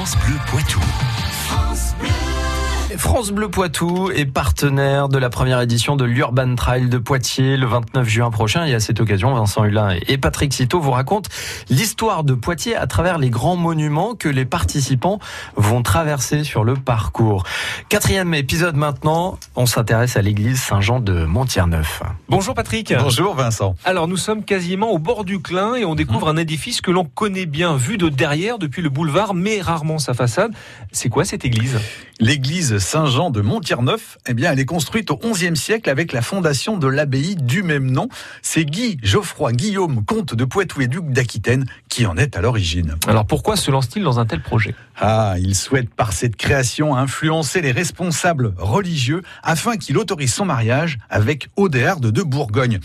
France Bleu Poitou. Poitou est partenaire de la première édition de l'Urban Trail de Poitiers le 29 juin prochain. Et à cette occasion, Vincent Hulin et Patrick Citeau vous racontent l'histoire de Poitiers à travers les grands monuments que les participants vont traverser sur le parcours. Quatrième épisode maintenant, on s'intéresse à l'église Saint-Jean de Montier-Neuf. Bonjour Patrick. Bonjour Vincent. Alors nous sommes quasiment au bord du Clin et on découvre un édifice que l'on connaît bien vu de derrière depuis le boulevard mais rarement sa façade. C'est quoi cette église? L'église Saint-Jean de Montier-Neuf, eh bien, elle est construite au XIe siècle avec la fondation de l'abbaye du même nom. C'est Guy Geoffroy Guillaume, comte de Poitou et duc d'Aquitaine, qui en est à l'origine. Alors pourquoi se lance-t-il dans un tel projet? Ah, il souhaite par cette création influencer les responsables religieux afin qu'il autorise son mariage avec Auderde de Bourgogne.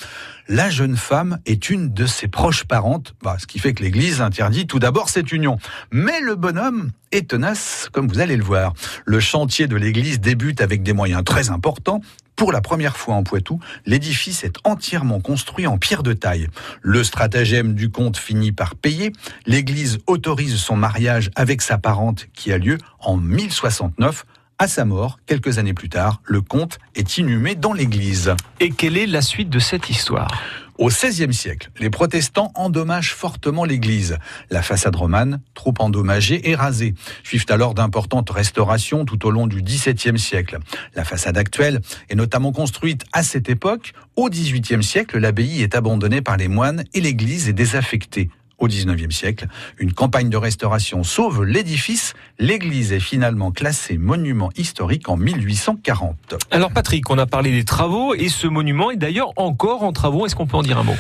La jeune femme est une de ses proches parentes, bah, ce qui fait que l'Église interdit tout d'abord cette union. Mais le bonhomme est tenace, comme vous allez le voir. Le chantier de l'Église débute avec des moyens très importants. Pour la première fois en Poitou, l'édifice est entièrement construit en pierre de taille. Le stratagème du comte finit par payer. L'église autorise son mariage avec sa parente qui a lieu en 1069. À sa mort, quelques années plus tard, le comte est inhumé dans l'église. Et quelle est la suite de cette histoire? Au XVIe siècle, les protestants endommagent fortement l'église. La façade romane, trop endommagée, est rasée. Suivent alors d'importantes restaurations tout au long du XVIIe siècle. La façade actuelle est notamment construite à cette époque. Au XVIIIe siècle, l'abbaye est abandonnée par les moines et l'église est désaffectée au XIXe siècle. Une campagne de restauration sauve l'édifice. L'église est finalement classée monument historique en 1840. Alors Patrick, on a parlé des travaux et ce monument est d'ailleurs encore en travaux. Est-ce qu'on peut en dire un mot?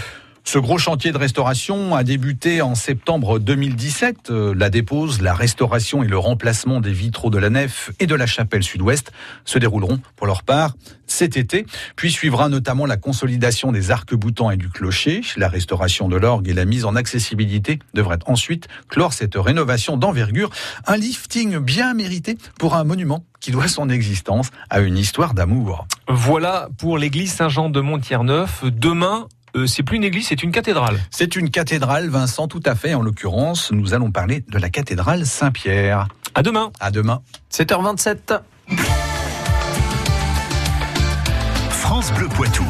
Ce gros chantier de restauration a débuté en septembre 2017. Euh, la dépose, la restauration et le remplacement des vitraux de la nef et de la chapelle sud-ouest se dérouleront pour leur part cet été. Puis suivra notamment la consolidation des arcs-boutants et du clocher. La restauration de l'orgue et la mise en accessibilité devraient ensuite clore cette rénovation d'envergure. Un lifting bien mérité pour un monument qui doit son existence à une histoire d'amour. Voilà pour l'église Saint-Jean de Montier-Neuf. Demain, euh, c'est plus une église, c'est une cathédrale. C'est une cathédrale, Vincent, tout à fait. En l'occurrence, nous allons parler de la cathédrale Saint-Pierre. À demain. À demain. 7h27. France Bleu Poitou.